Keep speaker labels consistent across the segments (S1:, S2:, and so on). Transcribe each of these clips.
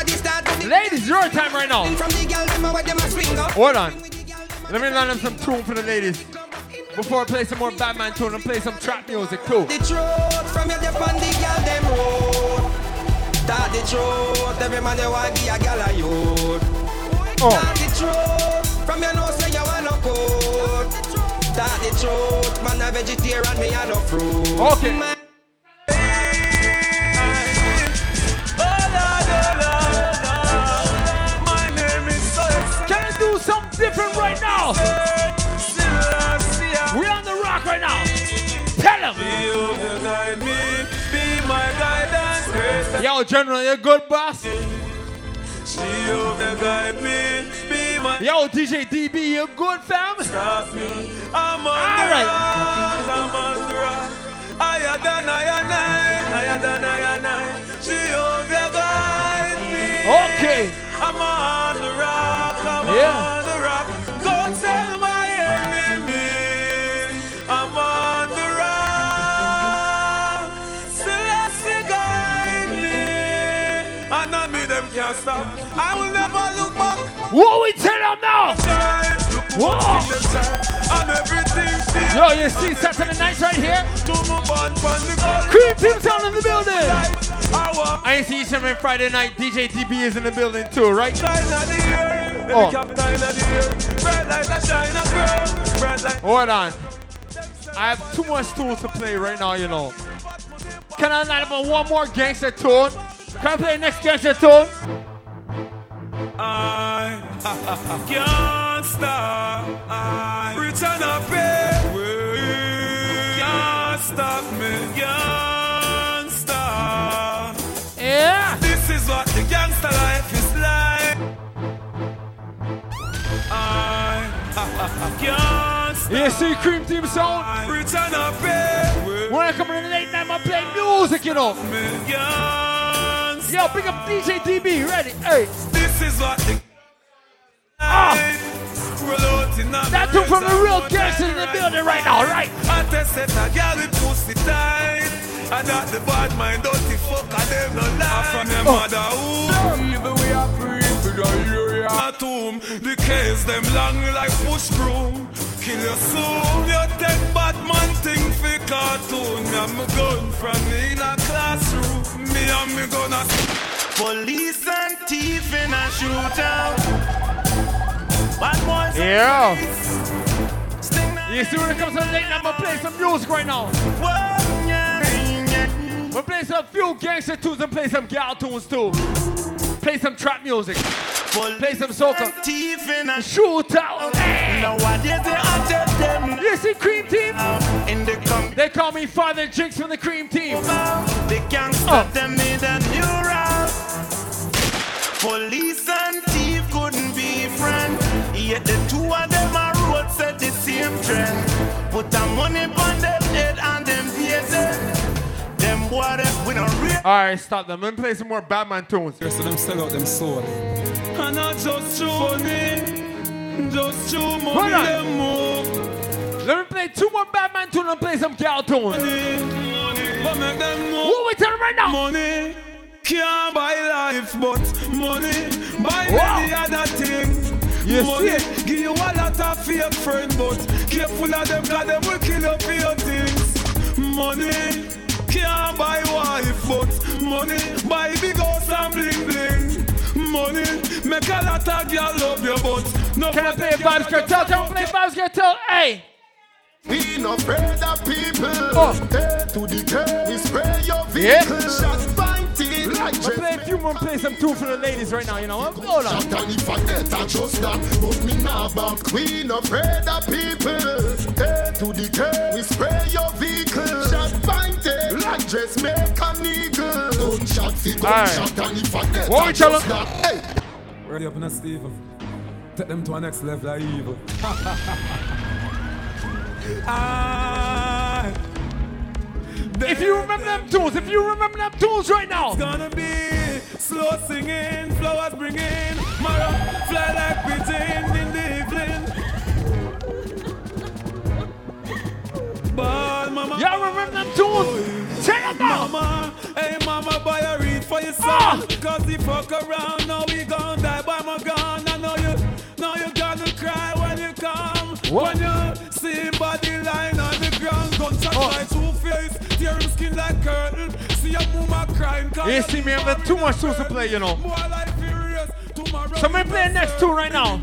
S1: Ladies, your time right now. Hold on. Let me learn them some tune for the ladies. Before I play some more Batman tune and play some trap music too.
S2: The truth from your on the girl them road. Start the truth, every man you want give a girl a youth.
S1: Oh.
S2: Start the truth from your nose say you want no coat. Start the truth, man a vegetarian me a no fruit.
S1: Okay. Now? We on the rock right now. Tell him. Yo, General, you're good, boss? Yo, DJ DB, you good, fam? Alright. Okay.
S3: I'm on the rock, I'm
S1: Yeah.
S3: Stop. I will never look back.
S1: What we tell them now? Whoa.
S3: And everything feels
S1: Yo, you see Saturday nights right here?
S3: to move on from the goal.
S1: Cream Team Sound in the building.
S3: I
S1: ain't see each every Friday night. DJ DB is in the building too, right?
S3: shine of the year.
S1: Oh.
S3: The captain the year. Bright like shine of girl.
S1: Hold on. I have too much tunes to play right now, you know. Can I line up one more gangster tune? Can I play next gangster tune?
S3: I can't stop. I return a pay. Can't stop me. Can't stop.
S1: Yeah.
S3: This is what the gangster life is like. I can't stop.
S1: You see Cream Team Sound?
S3: I return a pay.
S1: When I come in the late night, I play music, you know.
S3: Stop.
S1: Yo, big up DJ DB, ready? Hey.
S3: This is what the
S1: Ah.
S3: Roll out in a
S1: That tune from the real
S3: race,
S1: gangster in the building right now, right?
S3: I test set a girl with pussy tight. And that the bad mind dirty fuck and them no lie. From your mother who Evil we are free to the area. A tomb, the case them long like push broom. Kill you soon, you take bad man thing for cartoon. Me gun from in a classroom. Me and me gonna Police and thief in a shootout. Bad boys
S1: Yeah.
S3: police. Sting that
S1: You see when it comes to the late night, I'm gonna play some music right now.
S3: one, yeah, yeah.
S1: We'll play some few gangster tunes and play some gal tunes too. Play some trap music. Play some soca.
S3: In
S1: Shoot out. Hey.
S3: Nowadays they attack them
S1: You see Cream Team?
S3: in
S1: They call me Father Jinx from the Cream Team.
S3: They can't oh. stop them a new route. Police and thief couldn't be friends. Yet the two of them are road set the same trend.
S1: Alright, stop them. Let me play some more Batman tunes.
S4: rest of them sell out them soul.
S3: And not just true money, just true
S1: Hold
S3: money
S1: on.
S3: them move.
S1: Let me play two more Batman tunes and play some gal tunes.
S3: Money, money, but make them move.
S1: What we tell right now?
S3: Money can't buy life, but money buy
S1: Wow.
S3: many other things.
S1: You
S3: money
S1: see
S3: give you a lot of fake friends, but careful of them, cause them will kill you for your things. Money can't buy wife, but money buy big house and bling bling. Money make a lot of girl love you, but no
S1: Can I play Vybz Kartel? Can I play Vybz Kartel? Hey!
S5: We no afraid of people.
S1: Oh.
S5: Hey, to the curb, we spray your
S1: Yeah.
S5: vehicle. Shot fighting like
S1: I'm play a few more, play some tune for the ladies right now, you know? Hold on.
S5: Shot and if I hate, I just that. But me nah back. We no afraid of people. Hey, to the curb, we spray your vehicle. Shot fighting like dressmaker nigga. Gunshot fi
S1: Aye.
S5: gunshot and if I hate,
S1: What
S5: I
S1: we tell
S5: just
S1: 'em?
S5: that. Hey.
S4: Ready up in a Steve. Take them to a next level of evil.
S3: I,
S1: If you remember them tunes, if you remember them tunes right now.
S3: It's gonna be slow singing, flowers bringing, Mara fly like pigeon in the evening. Ball mama,
S1: Y'all remember them tunes? Check them out.
S3: mama, Hey, mama, buy a read for your son. Ah. Cause he fuck around, now we gon' die by my gun. I know you, know you gonna cry when you come. What? When you see body line on the ground, gunshot oh. by two face, tear him skin like curtain. See a mama crying.
S1: You see me having too much to play, you know. So I'm playing next tune right now.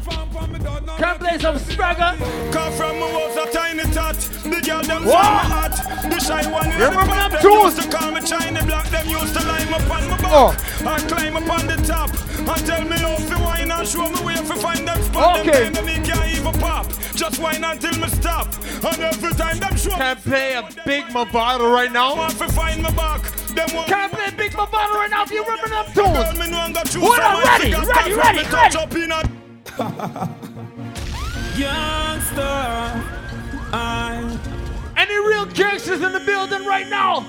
S1: Can I play some Spragga?
S3: Come from my wolves a tiny tot. The girl them so hot. The shy one in
S1: the
S3: pop.
S1: Them used
S3: to call me China black. Them used to line up on my back. Oh. I climb up on the top. And tell me love to wine and show me where to find them spot.
S1: Okay.
S3: Them me can't even pop. Just wine until me stop. And every time them show
S1: Can't play a big Mavado right now?
S3: Want to find my back.
S1: Can I play a big Mavado right now if you remember them tunes? What up, ready, ready, ready, ready.
S3: Youngster, I.
S1: Any real gangsters in the building right now?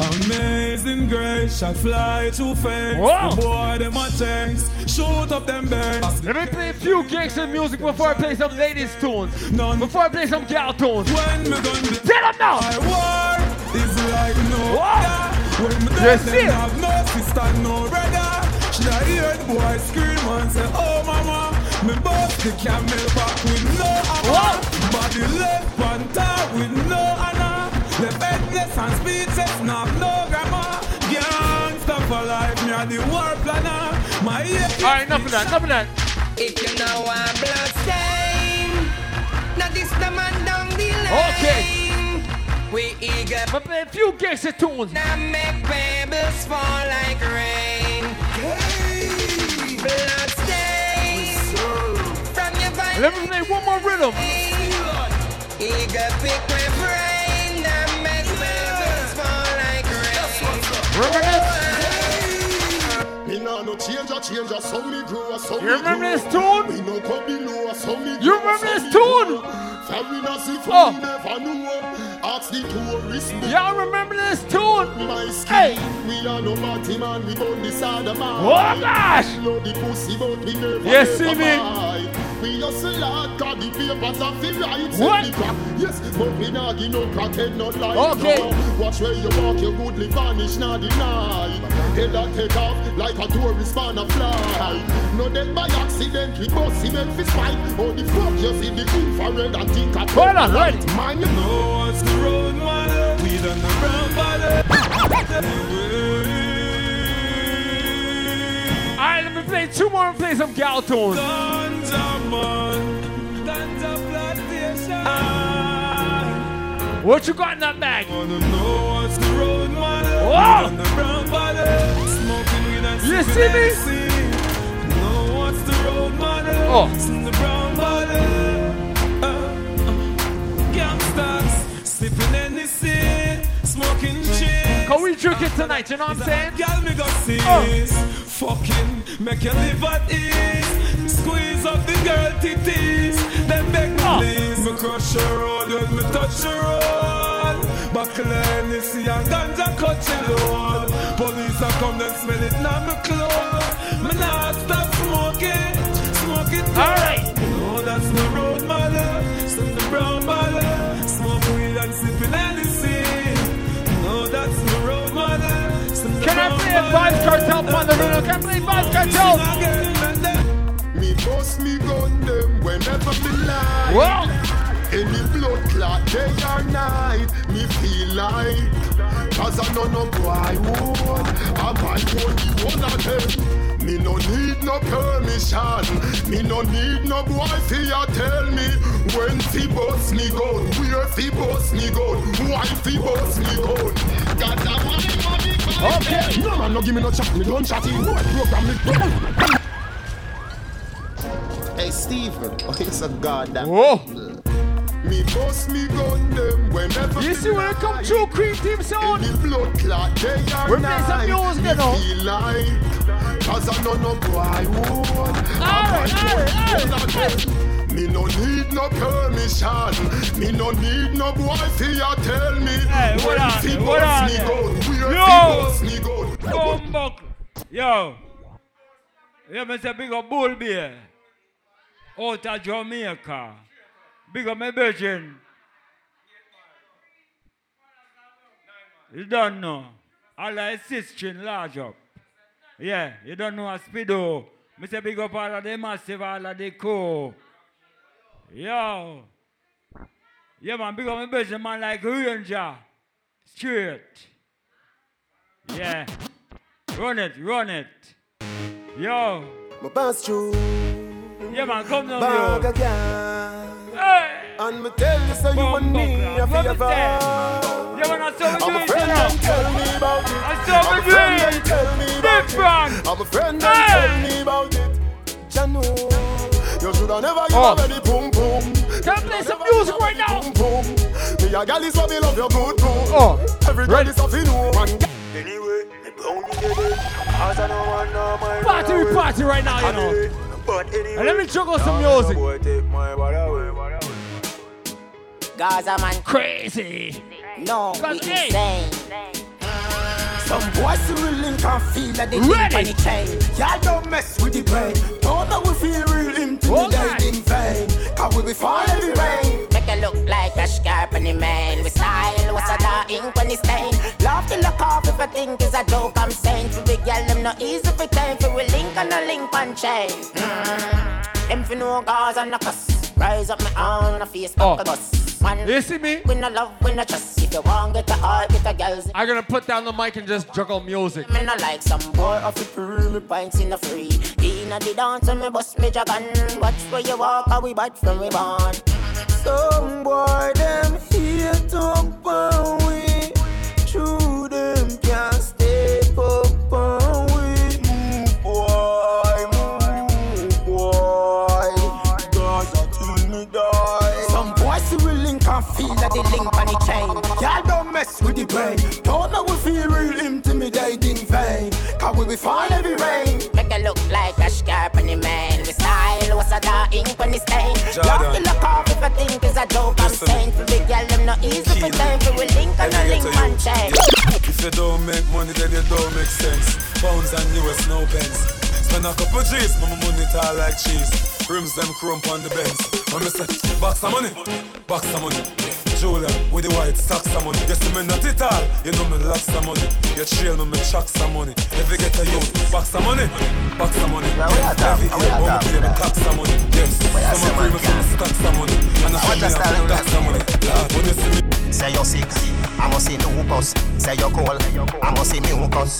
S3: Amazing grace shall fly to fame.
S1: Whoa.
S3: The boy, them a chase. Shoot up them bands.
S1: Let me play a few gangster music before I play some ladies tunes. None. Before I play some gal tunes.
S3: When me gun be
S1: Tell them now.
S3: I war is like no. When me
S1: yes,
S3: them have no sister, no brother. Should I hear the boy scream and say, Oh mama, me bust the camel back with no hammer. Body left panther with no honor. Left headless and speechless, not no grammar. Gangsta for life, me a the war planner. My
S1: Alright, enough of that, enough of that.
S2: If you know I'm bloodstain, now this the man down the lane.
S1: Okay.
S2: We eager.
S1: But a few gangster tunes.
S2: Now make pebbles fall
S1: me
S5: grow a so
S1: You remember this tune?
S5: Me no come below a
S1: You remember this tune?
S5: Foreigner see for
S1: Oh.
S5: me never know. Ask the tourists. me
S1: Y'all remember this tune?
S5: My.
S1: Hey.
S5: We are no party man. We on the side of man.
S1: Oh gosh!
S5: Love the pussy, but we never.
S1: Yes, see me?
S5: We just a lot, the papers and right.
S1: What?
S5: Yes, but we not give no crackhead, no life.
S1: Okay.
S5: No. Watch where you walk, your goodly vanish, not deny. Head that take off like a tourist man a fly. No dead by accident, we bust cement fist fight. Oh, the fuck, you see the infrared and think I
S1: Hold on, ready.
S5: Man, you
S3: know what's the road, man. We done the brown
S1: Alright, let me play two more and play some gal tunes.
S3: Ganja man, ganja plantation.
S1: What you got in that bag?
S3: Wanna know what's the road, man?
S1: Whoa.
S3: We done the brown body, smoking weed and
S1: You see me?
S3: Hennessy. Know what's the road, man?
S1: Oh.
S3: It's in the brown body. Uh, uh, gangsters, sipping Hennessy, smoking shit.
S1: Can we drink it tonight, you know what I'm saying?
S3: Girl, me got see
S1: Oh.
S3: Fucking make you live at ease. Squeeze up the girl titties. Then beg me
S1: Oh.
S3: please. Me crush her road when me touch her road. Buckle Hennessy and ganja cut your load. Police a come then smell it now me clothes. Me not stop smoking. Smoke it
S1: All right.
S3: No, that's the road, mother. Send the brown mother. Smoke weed and sipping Hennessy. No, oh, that's the road, mother. Send the
S1: Can I
S3: brown
S1: play a
S3: mother.
S1: Vybz Kartel on the rhythm? Can I play Vybz Kartel?
S5: Me bust me gun them whenever me lie.
S1: Whoa!
S5: Any blood clot day or night, me feel like. Cause I know no boy would. I might only one of them. Me no need no permission. Me no need no boy fi ya tell me. When fi bust me gun Where fi bust me gun? Why fi bust me gun? Got a money money
S1: Okay.
S5: No man no give me no chat Me don't chat in. No program me
S6: Hey, Stephen. Oh, it's a goddamn.
S1: Whoa!
S5: Me bust me gun them whenever
S1: You see when it come true Cream Team sound?
S5: The blood clot day or
S1: We're playing some music, you oh? know.
S5: feel like Cause I know no boy would
S1: Alright, alright, alright.
S5: Me no need no permission Me no need no boy fi ya tell me
S1: Hey, what on
S5: fi
S1: what on
S5: me
S1: there?
S5: Where
S7: Yo!
S5: fi me
S7: Bumbuck. Yo. Yeah, say big up Bull Bear. Out of Jamaica. Big up my virgin. You don't know. All the sister large up. Yeah, you don't know a speedo. Mr. Big up all of the massive, all of the cool. Yo. Yeah, man, big up my business man like Ranger. Straight. Yeah. Run it, run it. Yo.
S8: My pass through.
S7: Yeah, man, come down
S8: Bag
S7: here.
S8: again.
S7: Hey.
S8: And me tell you, so you and me a
S7: What me
S8: favor.
S7: say? Yeah, man, I saw me
S8: I'm a
S7: it,
S8: friend
S7: you
S8: and tell me about it.
S7: I saw me
S8: I'm a friend
S7: it.
S8: and tell me about it. I'm a friend and tell me about it. Jano, you shoulda never give
S1: Oh.
S8: a ready boom boom.
S1: Can I play some music right now?
S8: Boom boom. Me a gal is what me love your good boom.
S1: Oh,
S8: Every girl
S1: ready?
S8: is a fin one. Anyway, me bound to get it. As I know my
S1: Party, party right now, you know.
S8: But anyway,
S1: And let me juggle some music.
S8: boy take my body away.
S9: Gaza man,
S1: Crazy.
S9: no, we
S1: Cause, hey.
S9: insane.
S8: Some boys who real link and feel
S9: That they link on the chain.
S8: Y'all don't mess with the brain. Don't know we feel real intimidating in vain. Cause we be falling every rain.
S9: It look like a scarp on the man. We style, what's a da ink when it's stain. Laugh till look off if I think it's a joke I'm saying. For big girl, them not easy for time. For we link on a link on chain. Mm. Them for no cause and no cuss. Rise up my own, a face
S1: Oh.
S9: a bus. Man,
S1: You see me?
S9: we no love, we no trust. If you want get a heart, get a girls.
S1: I'm gonna put down the mic and just juggle music.
S9: Me no like some boy off the pool, me pints in the free. Inna the dance and me bust me dragon. Watch where you walk, how we bad from we born.
S8: Some boy them here talk about we. True them can't step up on we. Move boy, move boy. Cause I till me die. Some boys who will link and feel that they link on the chain. Y'all don't mess with the brain. Don't know we feel real intimidating vain. Cause we be fall every rain.
S9: Style, what's a da ink when it's stain. Laugh
S10: Jordan.
S9: till look off if I think it's a joke I'm saying. For big girl, them not easy for time. For we link on a link man chain.
S10: If you don't make money, then you don't make sense. Pounds and US, no pence. Spend a couple G's, my money tall like cheese. Rims them crump on the Benz. I'm say, box of money, box of money. Julia with the white socks of money. You see me not it all, you know me lots of money. You trail me, me chucks some money. If you get a youth, box of money, box of money.
S6: Where you
S10: Every year, I'm
S6: talk?
S10: play me cocks of money. Yes, some of me some stacks of money. And I
S6: you
S10: me
S6: style
S10: have
S6: with
S10: stacks of money. Lord, when you see me
S6: Say you're sick, I must see lupus. Say you're cold, I must see mucus.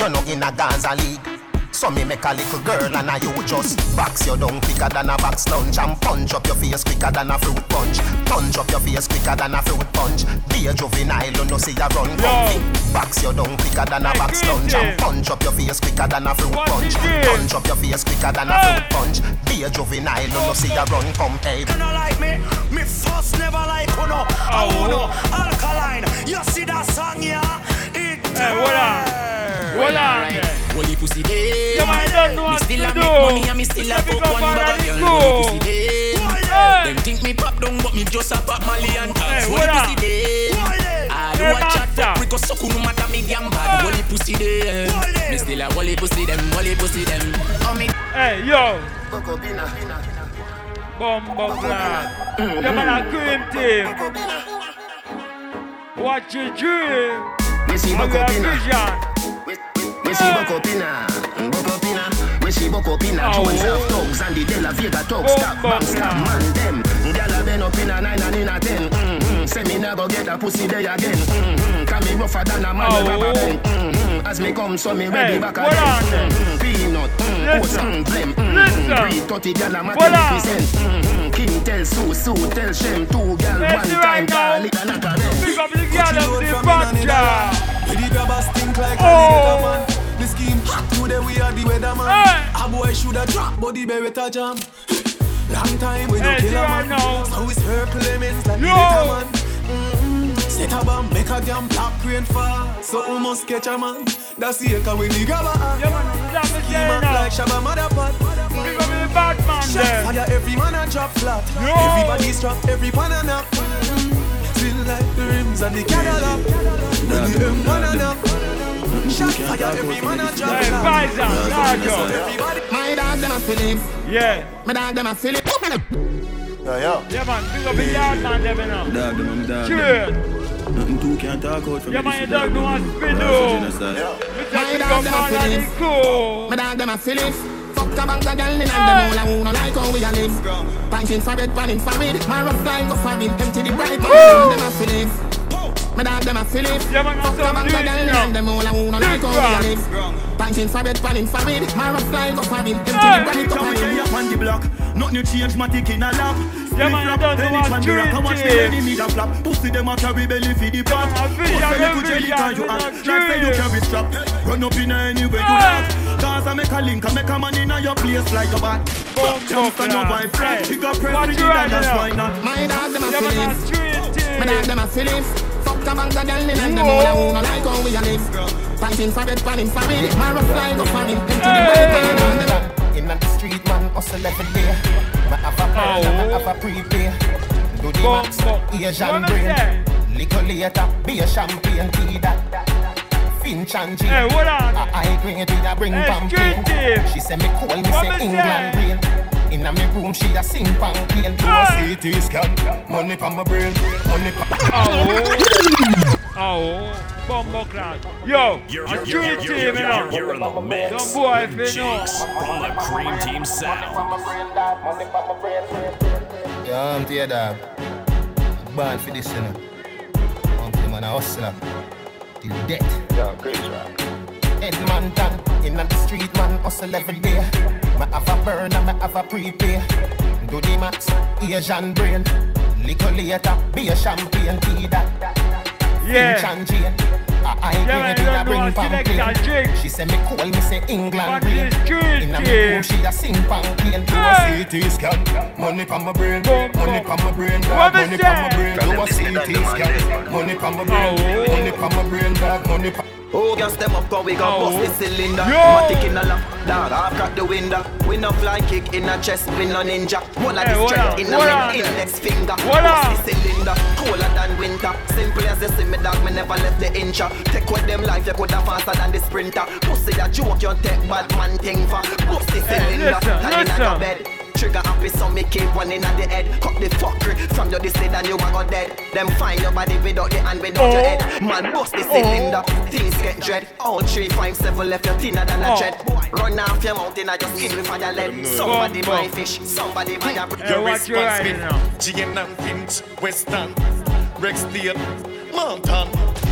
S6: You're not in a Gaza league. So me make a little girl and a you just box you down quicker than a box lunch and punch up your face quicker than a fruit punch. Punch up your face quicker than a fruit punch. Be a juvenile, you know see you run comfy. Box you down quicker than a box lunch and punch up your face quicker than a fruit punch. Punch up your face quicker than a fruit punch. Be a juvenile, you know see you run comfy.
S11: You know like me, me first never like uno. I
S7: Oh.
S11: uno alkaline. You see that song, yeah? It
S7: Hey, what on? What on? yeah?
S11: Holy pussy day.
S7: You don't know
S11: Me
S7: what
S11: still
S7: to
S11: a
S7: do.
S11: make money and me still a
S7: Let me
S11: fuck
S7: go
S11: one
S7: for
S11: bag
S7: that
S11: of girl.
S7: go.
S11: Holy pussy day.
S7: Hey.
S11: Them think me pop down, but me just a pop Molly and
S7: Hey,
S11: ass.
S7: what
S11: Holy
S7: up?
S11: pussy day. I do
S7: Hey,
S11: a chat
S7: master.
S11: fuck, we go suck no matter me damn bad.
S7: Hey.
S11: Holy pussy day. Me still a holy pussy them, holy pussy them. Oh me.
S7: Hey, yo.
S8: Coco Bina.
S7: Bumbo clad. Yeah, man, a cream team. What you dream?
S8: Me see
S7: How you
S8: Coco Bina.
S7: Vision?
S8: We see Boko Pina, Boko Pina. We see Boko Pina.
S7: Oh.
S8: Jones have thugs and the De La Vega thugs. Stop,
S7: Boko
S8: bang, stop,
S7: Pina.
S8: man, them. Gyal a been up in a nine and in a ten. Mm-hmm. Say me nah go get a pussy day again. Mm-hmm. Can me rougher than a man
S7: Oh.
S8: with rubber band. Mm-hmm. As me come, so me ready
S7: Hey,
S8: back
S7: what on
S8: again.
S7: then?
S8: Mm-hmm. Peanut, oats,
S7: Listen.
S8: blem,
S7: Listen.
S8: mm-hmm. Three thirty gyal a
S7: What
S8: matter
S7: on?
S8: represent. Mm-hmm. King tell Sue, Sue tell Shem. Two gyal
S7: Let's
S8: one
S7: see
S8: time
S7: right now.
S8: call it a knock a rest.
S7: Pick up the girl of the butcher.
S4: We the grabbers think like
S7: Oh.
S4: a nigga man. Scheme hot today we are the weatherman.
S7: Hey.
S4: A boy shoulda drop, but the beretta jam. Long time we no
S7: Hey,
S4: kill a man.
S7: now.
S4: So we circle lemons like
S7: Yo.
S4: man. Mm-mm. Set a bomb, make a damn black rain fall. So we must catch a man. That's the echo with the grabber.
S7: Yeah, man, that me
S4: Scheme up like Shabba Motherpot.
S7: Pick up the Batman
S4: Shot
S7: there.
S4: fire, every man a drop flat.
S7: Yo.
S4: Everybody strap, every a nap. Mm-hmm. Feel like the rims and the Cadillac. Then the M1 a nap. Shot fire, every man a drop
S7: Hey,
S4: flat.
S7: Pfizer, Sergeant.
S4: Everybody
S8: My dog them a Philip.
S7: Yeah.
S8: My dog them a Philip.
S6: Yo, yo.
S7: Yeah, man, pick up the yard man there, you know.
S12: Dog them, I'm dog.
S7: Straight.
S11: Nothing two can't talk out from
S7: Yeah, man, you don't know what to do.
S13: My dog them a feelings. My dog them a feelings. Fuck a bang of girl in them all who no like how we a live. Punching for bed, running for it. My rough line go for it. Empty the bright. Dog them a feelings. My dog them a feelings. Fuck a bang of girl in them all who no like how we a live. Punching for bed, running for it. My rough line go for it. Empty the bright.
S11: Come here, up on the block. Nothing change, my tick in a lap.
S7: Yeah, man, you don't know what
S11: you rock, I watch the
S7: drink
S11: lady need a flap. Pussy them a carry belly for the pot. Pussy
S7: vision,
S11: little
S7: a
S11: jelly
S7: vision,
S11: can you
S7: you
S11: act. Like say you carry strap. Run up in anywhere you like. Cause I make a link, I make a man in your place like a bat. Jump and no wife flat. You got president and that's why not.
S13: My dog them a feelings. My dog them a feelings. Fuck a bang of girl in them all who no like how we a live. Punching for bed, running for. My rough line go for it. Empty the bright. My dog them a
S6: In the street, man, hustle every day. Me have a plan, and I have a prepay. Do the max, Asian brain. Little later, be a champagne tea that. Finch and Jane.
S7: Hey, what on?
S6: A high grade with a bring.
S7: Trinity.
S6: She say me call me say
S7: me
S6: England
S7: say?
S6: Rain. In a me room, she a sing pampain. Do a CT scan, money pa my brain, money pa.
S7: Oh, oh, bumbo clad. Yo,
S14: You're,
S7: a
S14: you're,
S7: dream
S14: you're,
S7: team,
S14: you're,
S7: you
S14: you're,
S7: know.
S14: you're in the mix.
S7: Some boy, if
S14: with
S7: you know.
S14: From the Cream Team Sound.
S6: Yeah, I'm tear dog. Born for this, you know. I'm the man a hustler. Till death. Yeah, great job. Edmonton, in the street, man, hustle every day. Me have a burner, me have a prepay. Do the max, Asian brain. Little later, be a champagne tea that.
S7: Yeah.
S6: Finch and Jane. A
S7: Yeah,
S6: grade
S7: man,
S6: with a
S7: you
S6: bring
S7: know, select
S6: pampain.
S7: a drink.
S6: She say me call me say England
S7: But this
S6: rain.
S7: street
S6: In a me room, she a sing pampain. Do a CT scan, money pa my brain, money pa my brain, money pa my brain. Do a CT scan, money pa my brain,
S7: Oh.
S6: money pa my brain, money pa.
S1: Oh, gas them up, cause we got
S7: Oh.
S1: bust the cylinder.
S7: Yo.
S1: Matic in a lap, dog, half crack the window. We no fly kick in a chest, we no ninja. One of
S7: Hey,
S1: the
S7: what
S1: strength in a
S7: up?
S1: index finger.
S7: What?
S1: Bust the cylinder, colder than winter. Simple as you see me, dog, me never left the inch. Take with them life, you coulda faster than the sprinter. Pussy a joke, you take bad man thing for. Bust the
S7: Hey,
S1: cylinder,
S7: listen,
S1: and in a
S7: listen.
S1: bed. Trigger happy, so me keep one in the head. Cut the fuckery from your this and you a go dead. Them find your body without the hand, without your
S7: Oh.
S1: head. Man, bust the cylinder, things get dread. All three, five, seven left, you thinner than a
S7: Oh.
S1: jet. Run off your mountain, I just skin with fire lead. Somebody
S7: Bum,
S1: buy
S7: bum.
S1: fish, somebody buy a
S7: Hey, what you riding now?
S15: Jane and Finch, Weston, Rexdale, Mountain,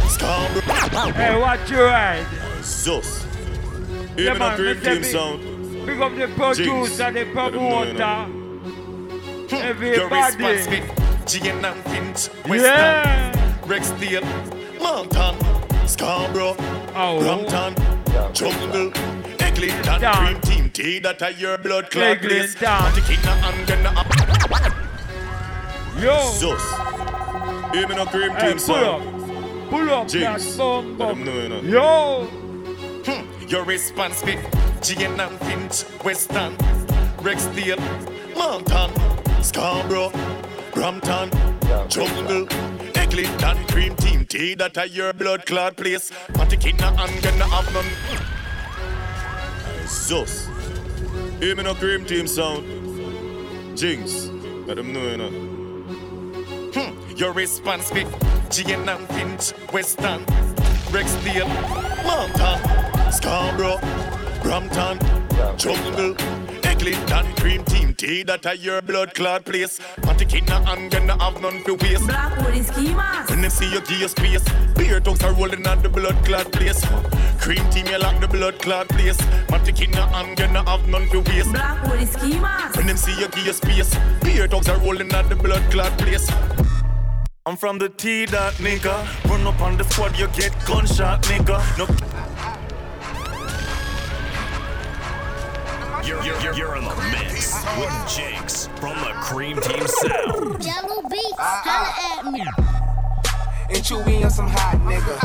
S15: Scarborough.
S7: Hey, what you ride?
S15: Zus.
S7: Yeah,
S15: Even a
S7: man,
S15: Cream
S7: me say
S15: Team
S7: big-
S15: sound.
S7: Big up the producer, the promoter. Hmm.
S15: Your
S7: Everybody.
S15: response fit. Jane and Finch, Weston,
S7: Yeah.
S15: Rexdale, Mountain, Scarborough,
S7: Oh.
S15: Brampton, Jungle, Eglinton,
S7: Down.
S15: Cream Team, T that are your blood clot place.
S7: Eglinton.
S15: The and gonna up.
S7: Yo.
S15: Zus. Even a Cream
S7: Hey,
S15: Team
S7: pull up. Pull up
S15: Jinx.
S7: that bum
S15: Let
S7: bum.
S15: them know, you know.
S7: Yo. Hmm.
S15: Your response fit. Jane and Finch, Weston, Rexdale, Mountain, Scarborough, Brampton, Jungle, Eglinton, Cream Team, T that are your blood clot place. King and gonna have none. Zus. Even a Cream Team sound. Jinx. Let them know, you know. Hmm. Your response be Jane and Finch, Weston, Rexdale, Mountain, Scarborough, Brampton, Jungle, Eglinton, Cream Team, T that are your blood clot place. King and gonna have none for waste.
S16: Blackwood is schemas.
S15: When them see you give you space, beer dogs are rolling at the blood clot place. Cream team, you lock the blood clot place. King and gonna have none for waste.
S16: Blackwood is schemas.
S15: When them see you give you space, beer dogs are rolling at the blood clot place.
S11: I'm from the T dot nigga. Run up on the squad, you get gunshot, nigga. No.
S14: You're, you're, you're, you're in the mix with Jinx from the Cream Team Sound.
S17: Jello beats, ah, ah. holla at me.
S4: And Chewy on some hot nigga.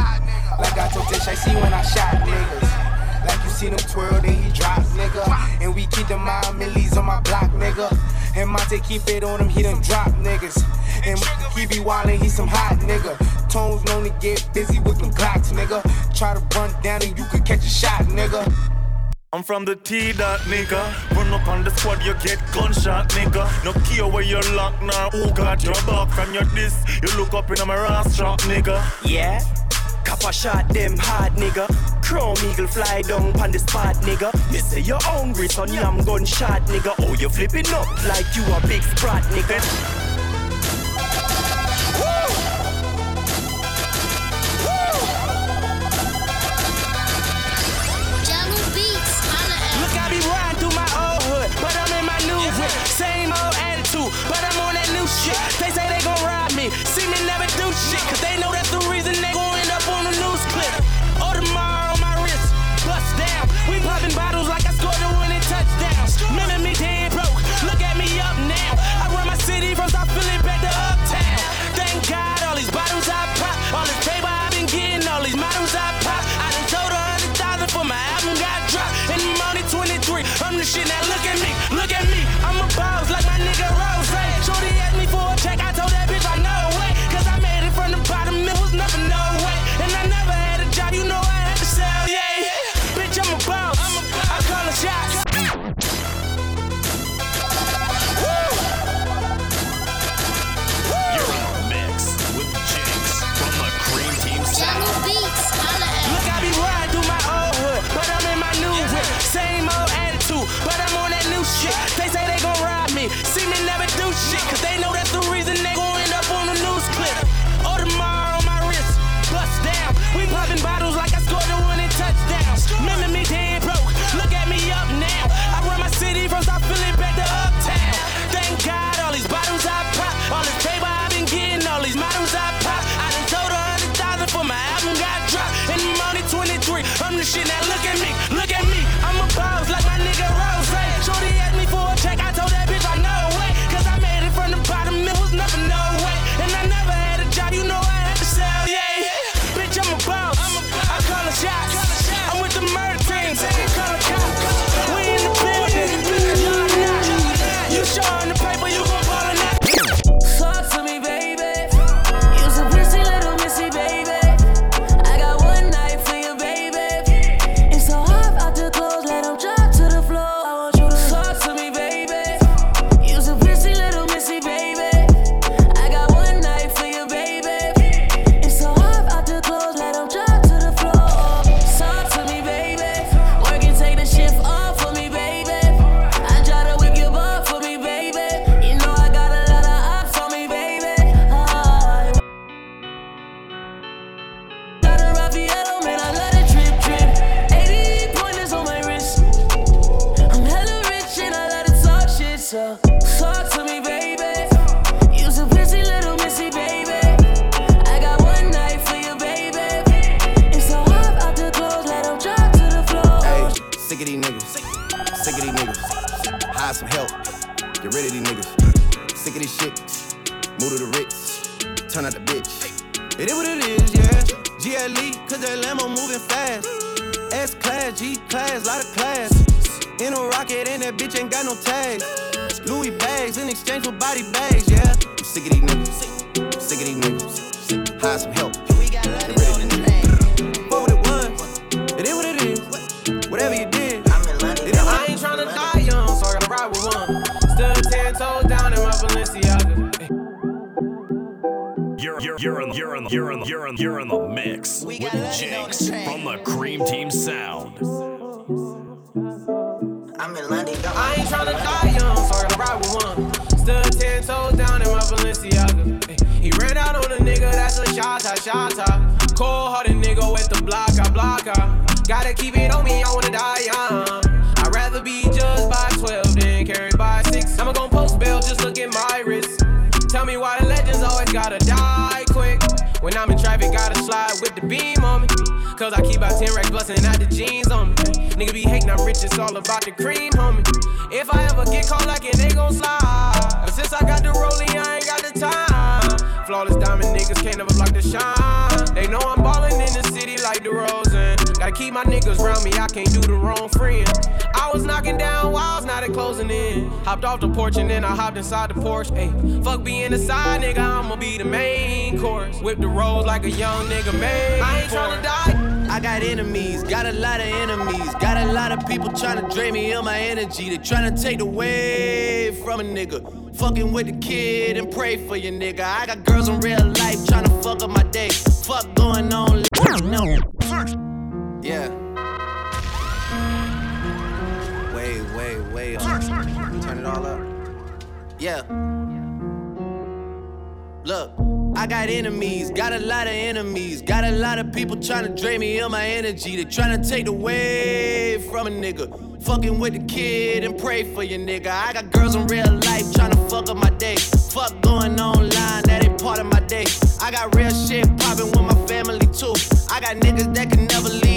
S4: Like I told Tish, I see when I shot niggas. Like you see them twirl, then he drop, nigga. And we keep them mind millies on my block, nigga. And Monte keep it on him, he done drop niggas. And he be wildin', he some hot nigga. Tones known to get busy with them Glocks, nigga. Try to run down and you could catch a shot, nigga.
S15: I'm from the T dot nigga. Run up on the squad, you get gunshot nigga. No care where you lock now. Who got your back from your this? You look up in my ass shot nigga.
S18: Yeah. Copper shot them hard nigga. Chrome eagle fly down pon the spot nigga. You say you hungry son, I'm gunshot nigga. Oh you flipping up like you a big sprat nigga.
S14: You're in the, you're in the, you're in the, you're in, you're in the mix we with Jinx from the Cream Team Sound. I'm in London.
S19: I ain't trying to die young, so I to ride with one. Stood ten toes down in my Balenciaga. He ran out on a nigga, that's a shot, shot, shot. Cold hearted nigga with the block, I block, I. Gotta keep it on me, I wanna die young. slide with the beam on me. Cause I keep out 10 racks bustin' out the jeans on me. Nigga be hatin', I'm rich, it's all about the cream, homie. If I ever get caught like it, they gon' slide. But since I got the rollie, I ain't got the time. Flawless diamond niggas can't ever block the shine. They know I'm ballin' in the city like the Rose. Gotta keep my niggas round me, I can't do the wrong friend. I was knocking down walls, now they closing in. Hopped off the porch and then I hopped inside the porch. Ayy, fuck being the side nigga, I'ma be the main course. Whip the roads like a young nigga, man. I ain't tryna die.
S20: I got enemies, got a lot of enemies. Got a lot of people tryna drain me of my energy. They tryna take away from a nigga. Fucking with the kid and pray for your nigga. I got girls in real life tryna fuck up my day. Fuck going on. No. Yeah. Wait, wait, wait. Turn it all up. Yeah. Look, I got enemies, got a lot of enemies. Got a lot of people trying to drain me of my energy. They trying to take away from a nigga. Fucking with the kid and pray for your nigga. I got girls in real life trying to fuck up my day. Fuck going online, that ain't part of my day. I got real shit popping with my family too. I got niggas that can never leave.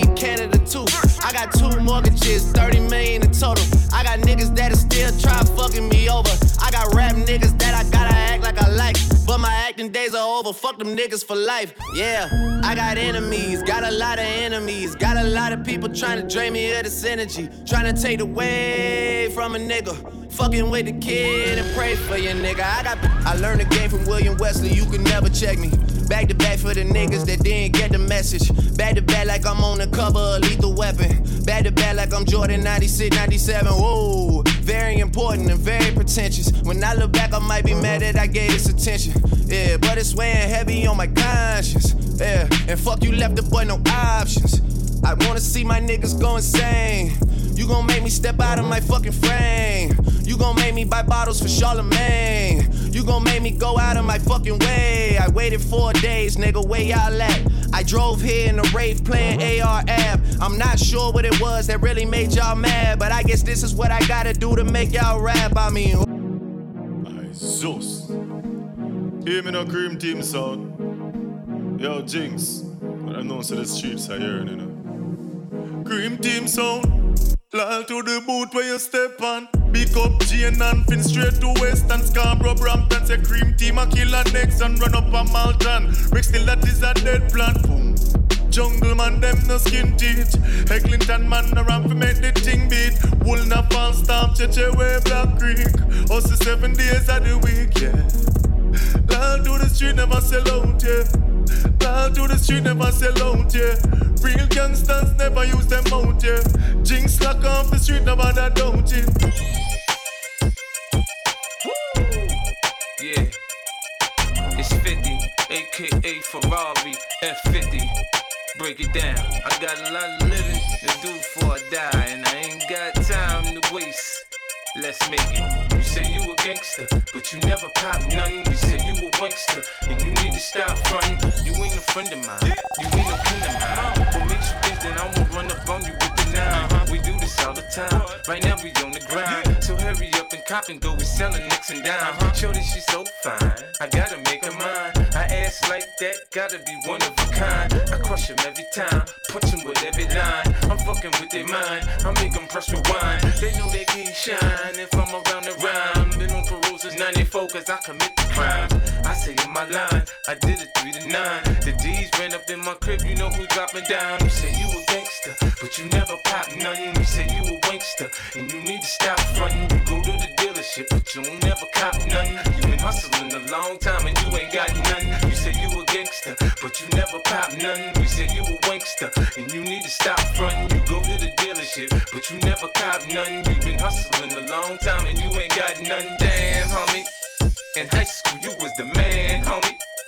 S20: I got two mortgages, 30 million in total. I got niggas that'll still try fucking me over. I got rap niggas that I gotta act like I like. But my acting days are over, fuck them niggas for life. Yeah, I got enemies, got a lot of enemies. Got a lot of people trying to drain me of this energy. Trying to take away from a nigga. Fucking with the kid and pray for your nigga. I got I learned the game from William Wesley, you can never check me. Back to back for the niggas that didn't get the message. Back to back like I'm on the cover of Lethal Weapon. Back to back like I'm Jordan 96, 97. Whoa, very important and very pretentious. When I look back, I might be mad that I gave this attention. Yeah, but it's weighing heavy on my conscience. Yeah, and fuck you left the boy no options. I wanna see my niggas go insane. You gon' make me step out of my fucking frame. You gon' make me buy bottles for Charlemagne. You gon' make me go out of my fucking way. I waited four days, nigga, where y'all at? I drove here in a Wraith playing AR-AB. I'm not sure what it was that really made y'all mad, but I guess this is what I gotta do to make y'all rap. I mean,
S15: Zeus. Hear me no cream team sound. Yo, Jinx. But I know so the streets are hearing, you know. Cream team sound. Lal to the boot where you step on. Big up Jane and Finn straight to Weston Scarborough, Brampton. Say cream team a killer next and run up a Malton. Rick still that is a dead plant. Boom. Jungle man, them no skin teeth. Eglinton man around for make the thing beat. Wool na fall stamp, Cheche way Black Creek. Also seven days of the week, yeah. Lal to the street, never sell out, yeah. Lal to the street, never sell out, yeah. Real gangsters never use them out, yeah. Jinx lock off the street, that don't, yeah.
S21: Yeah. It's 50, aka Ferrari F50. Break it down. I got a lot of living to do before I die, and I ain't got time to waste. Let's make it. You say you a gangster, but you never pop none. You say you a wankster, and you need to stop frontin'. You ain't a friend of mine. You ain't a friend of mine. Think I won't run up on you with the nine? We do this all the time. Right now we on the grind. So hurry up and cop and go. We selling nicks and dimes. Shorty, she's so fine. I gotta make her mine. I ass like that, gotta be one of a kind. I crush him every time, punch him with every line. I'm fucking with their mind, I make them press rewind. They know they can't shine if I'm around the rhyme. Been on parole since 94 cause I commit the crime. I say in my line, I did it 3 to 9. The D's ran up in my crib, you know who dropping down. You say you a gangster, but you never pop nothing. You say you a wankster, and you need to stop frontin'. You go to the dealership, but you never cop nothing. You been hustling a long time and you ain't got nothing. You say you a gangster, but you never pop nothing. You say you a wankster, and you need to stop frontin'. You go to the dealership, but you never cop nothing. You been hustling a long time and you ain't got nothing. Damn, homie. In high school, you was.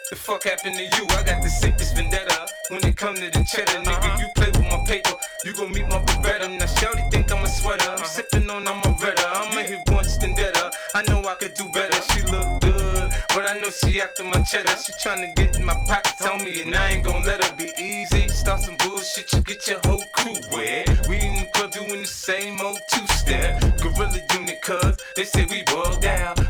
S21: The fuck happened to you? I got the sickest vendetta. When it come to the cheddar, nigga, uh-huh. you play with my paper. You gon' meet my Beretta. Now, Shawty think I'm a sweater. I'm uh-huh. sippin' on, I'm a redder. I'm a hit once, then deader. I know I could do better. She look good, but I know she after my cheddar. She tryna get in my pocket, on me, and I ain't gon' let her be easy. Start some bullshit, you get your whole crew wet. We in the club doing the same old two-step. Gorilla unit, cuz they say we bugged out.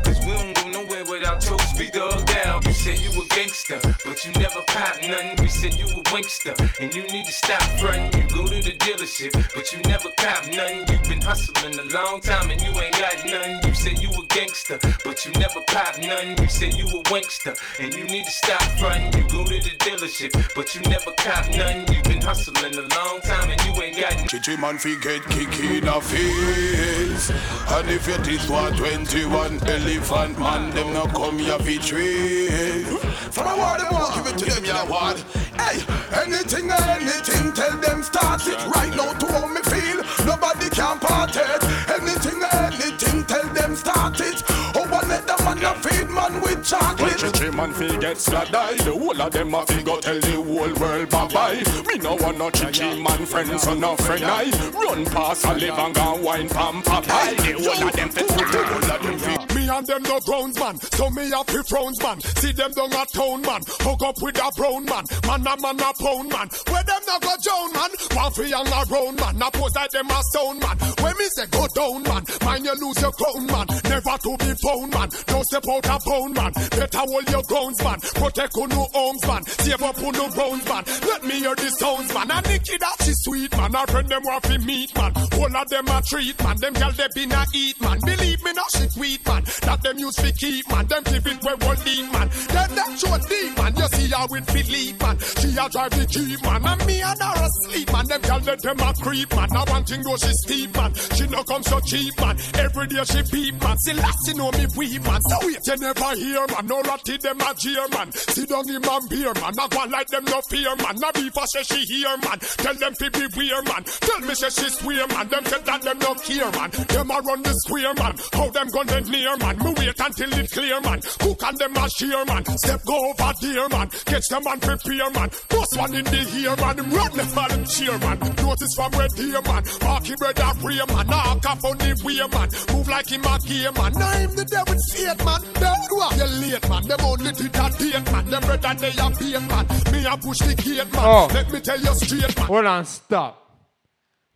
S21: Gangster, but you never pop nothing. We said you a wankster, and you need to stop frontin'. You go to the dealership, but you never cop nothing. You've been hustling a long time and you ain't got nothing. You said you gangster, but you never pop nothing. You say you a wankster, and you need to stop frontin'. You go to the dealership, but you never cop nothing. You've been hustling a long time and you ain't got.
S22: Chichi man fi get kick in a face And if you this one 21 elephant man Them no come here fi trade From a war them walk give it to them ya what? Hey, Anything, anything, tell them start it right now to how me feel. Nobody can part it. Anything, anything, tell them start it. Oh, one let them man a feed man with chocolate.
S23: When Chichi man feel get slide the whole of them a fi go tell the whole world bye bye. Me no want no Chichi man friends so no friend I. Run past a live and go wine pam pie. The whole of them fi the whole of them fi.
S22: And them no grounds man, so me a fi frowns man. See them down a town man, hook up with a brown man. Man a man a pound man. Where them not go down man, one fi young a round man. Now pose like them a sound man. When me say go down man, mind you lose your crown man. Never to be found man. Don't step out a pound man. Better hold your grounds man. Protect on no arms man. Save up on no grounds man. Let me hear the sounds man. And Nikki that she sweet man. Her friend them want fi meet man. All of them a treat man. Them gal they be a eat man. Believe me not she sweet man. That them use fi keep man. Them keep it where one lean man. Them that show deep man. You see her with believe man. She a drive the jeep man. And me and her asleep man. Them gal let them a creep man. Now one thing though she steep man. She no come so cheap man. Every day she beat man. See last you know me weep man. So wait you never hear man. No ratty them a jeer man. Sit down in man beer man. Not one like them no fear man. Now beef say she hear man. Tell them fi be weird man. Tell me say she swear man. Them say that them no care man. Them a run the square man. How them them near man. Me wait until it clear man. Cook and them a shear man. Step go over there man. Catch them and prepare man. Plus one in the ear man. Run them for them cheer man. Notice from where dear man. Marky bread a pray man. Knock up on the way man. Move like him a gear man. Now him the devil fate man. Don't walk you late man. Them only did a date man. Them bread and they a bait man. Me a push the gate man.
S1: Oh.
S22: Let me tell you straight man.
S1: Hold on, stop.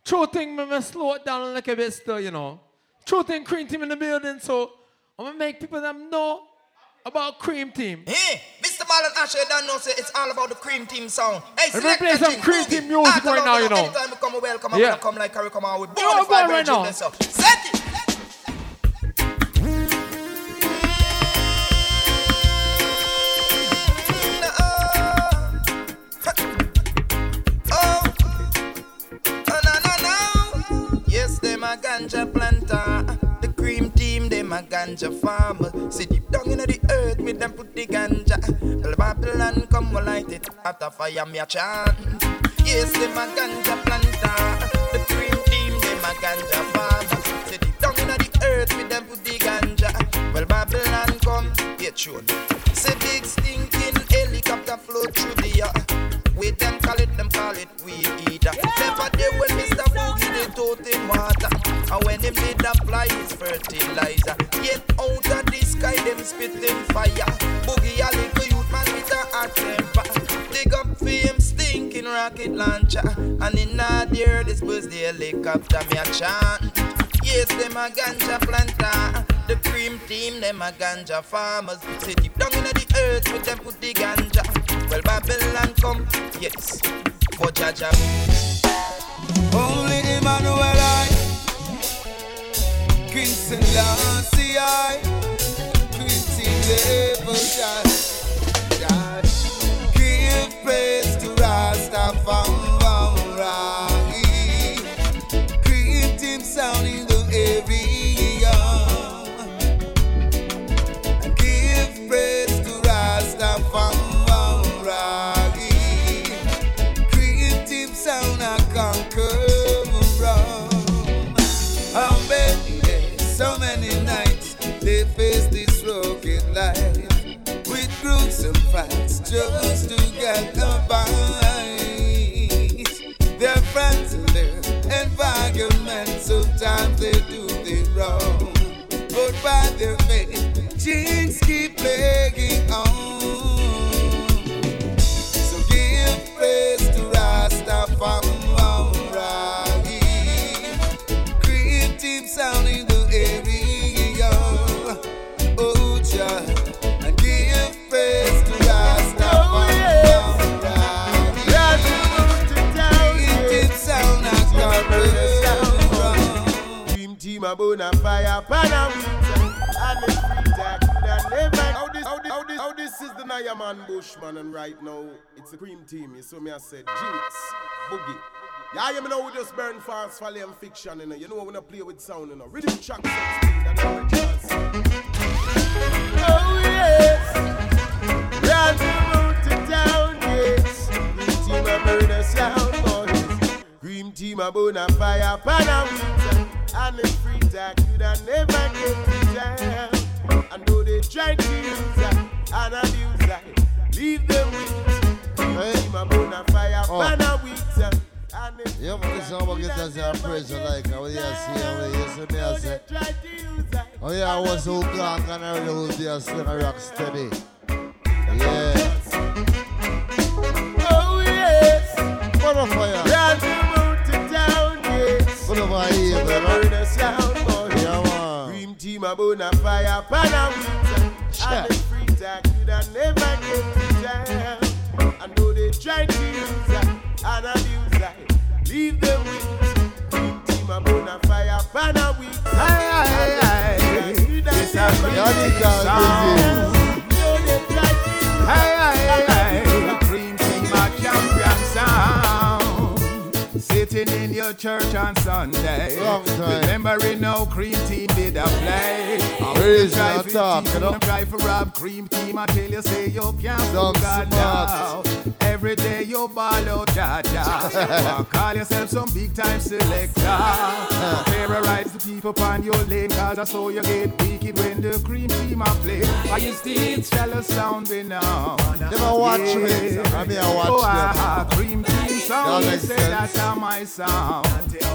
S1: True thing, me, me slow it down like a little bit still, you know. True thing, cream team in the building, so I'm gonna make people them know about cream team.
S11: Hey, Mr. Marlon Asher, don't know, say it's all about the cream team sound. Hey,
S1: Let me
S11: select
S1: play some cream team music right now, you
S11: know. Anytime we come, we welcome, I'm
S1: Yeah.
S11: gonna come like Harry come out with
S1: You know right now?
S11: Set it. Ganja a ganja farmer. See deep down in the earth, with them put the ganja. Well, Babylon come will light it. After fire, me a chant. Yes, them a ganja planter. The cream team, them a ganja farmer. See deep down in the earth, with them put the ganja. Well, Babylon come, get sure. Say big stinking helicopter flow through the air. With them call it, them call it weed eater. Never there when Mr. Boogie they tote in water. And when him did apply his fertilizer. Yet out of the sky them spitting fire. Boogie a little youth man with a hot temper. Dig up for him stinking rocket launcher. And in a there this was the helicopter me a chant. Yes, them a ganja planter. The cream team, them a ganja farmers. Sit deep down in the earth with them put the ganja. Well, Babylon come, yes, for Jaja.
S24: Only Emmanuel I Kingston Lancy I. Quincy Level God Give praise to Rastafari just to get fight Their friends and their
S5: bona fire, pan winter, and the freezer coulda never. How this, how this, how this, how this is the Naya Man Bushman, and right now it's a cream team. You saw me, I said Jinx, Boogie. Yeah, you know we just burn fast, folly and fiction, you know. You know we not play with sound, you know. Rhythm track, and sound.
S24: Oh yes, round the road to town, yes. Dream team a
S8: team a bona fire, pan a winter. And the free tag could I never get to jam. I know they try to use that and abuse that. Leave them with team a bona fire,
S25: Oh.
S8: winter. Uh, and the
S25: Yeah, but this song get us a praise like how oh, you see how you see me I. Oh yeah, I was so gone and I really was there still a rock steady. Yeah.
S8: Oh yes. Run
S25: Motherfire here,
S8: Never
S25: brother.
S8: heard a sound, boy.
S25: Yeah, man.
S8: Dream team a fire, pan a winter. And the free tag could I never get to. I know they try to use that and abuse that. Leave them with Dream team a fire, pan a. Aye, aye, aye. This a
S25: Yannick
S26: Hey, Sitting in your church on Sunday. Remembering no Cream Team did a play. I
S25: Where is
S26: try
S25: your talk, you know?
S26: Try for rob Cream Team. Tell you, say you can't
S25: Some
S26: God now. Every day you ball out, ja. Call yourself some big time selector. Terrorize the people on your lane, cause I saw you get wicked when the cream team are play. Are you still jealous sound me now?
S25: Never watch me. I mean, I watch
S26: oh,
S25: them.
S26: ah, cream team sound,
S25: Y'all
S26: say that's how my sound.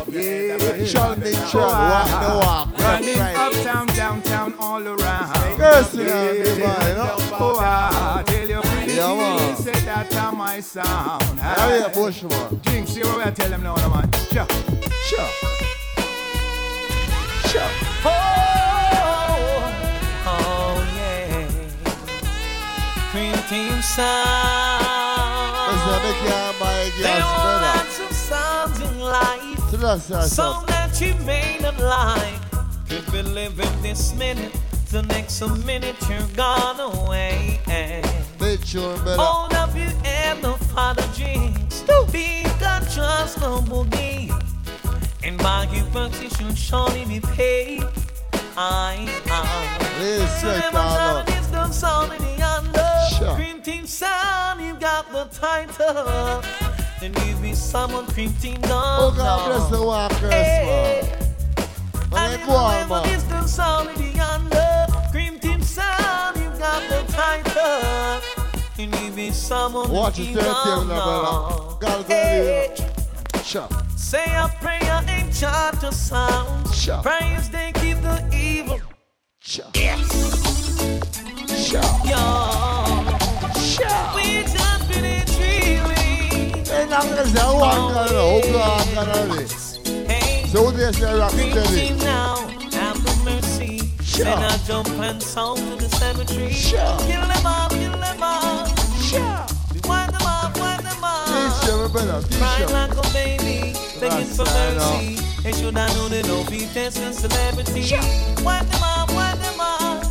S26: Yeah.
S25: Chun Ming Chun, walk the walk,
S26: Running uptown, downtown, all around.
S25: Girls sit down, big boy, you know?
S26: Oh, ah, tell your cream
S25: Yeah,
S26: say that's how my sound.
S25: Yeah, yeah, Bushman.
S26: Jinx, see what I tell them now, no, man. Sure.
S25: Sure.
S26: Sure.
S27: Oh, oh yeah. Cream Team sound.
S25: Listen, make your mind
S27: There
S25: better.
S27: lots of sounds in life.
S25: So that's
S27: Some
S25: song.
S27: that you may not like. Could be living this minute. The next minute you're gone away.
S25: Sure.
S27: Hold up your hand, no father jinx. Be God, trust no boogie. And by your works, you should surely be paid. I am.
S25: Ladies,
S27: So got the title. Then you be someone Team done.
S25: Oh, God bless the walkers, man. Man, they go on, man.
S27: It's the sound in the under. Cream Team sound, you got the title. And you be someone
S25: Watch your
S27: Cream
S25: third
S27: Team
S25: table brother. Gotta go. Sure.
S27: Say a prayer ain't chant to sound.
S25: Sure.
S27: Prayers they keep the evil.
S25: Sure.
S27: Yes.
S25: Sure.
S27: Yo. Sure. We just
S25: say rock
S27: Cream
S25: steady.
S27: team now, have the mercy.
S25: Sure.
S27: Then I jump and sound to the cemetery.
S25: Sure.
S27: Kill them all, kill them all. Sure. Wind them up, wind them up.
S25: Teach them, brother. Teach
S27: Crying
S25: them.
S27: like a baby, begging for
S25: I know.
S27: mercy. They should have known they don't be testing celebrity. Wind them up, wind them up.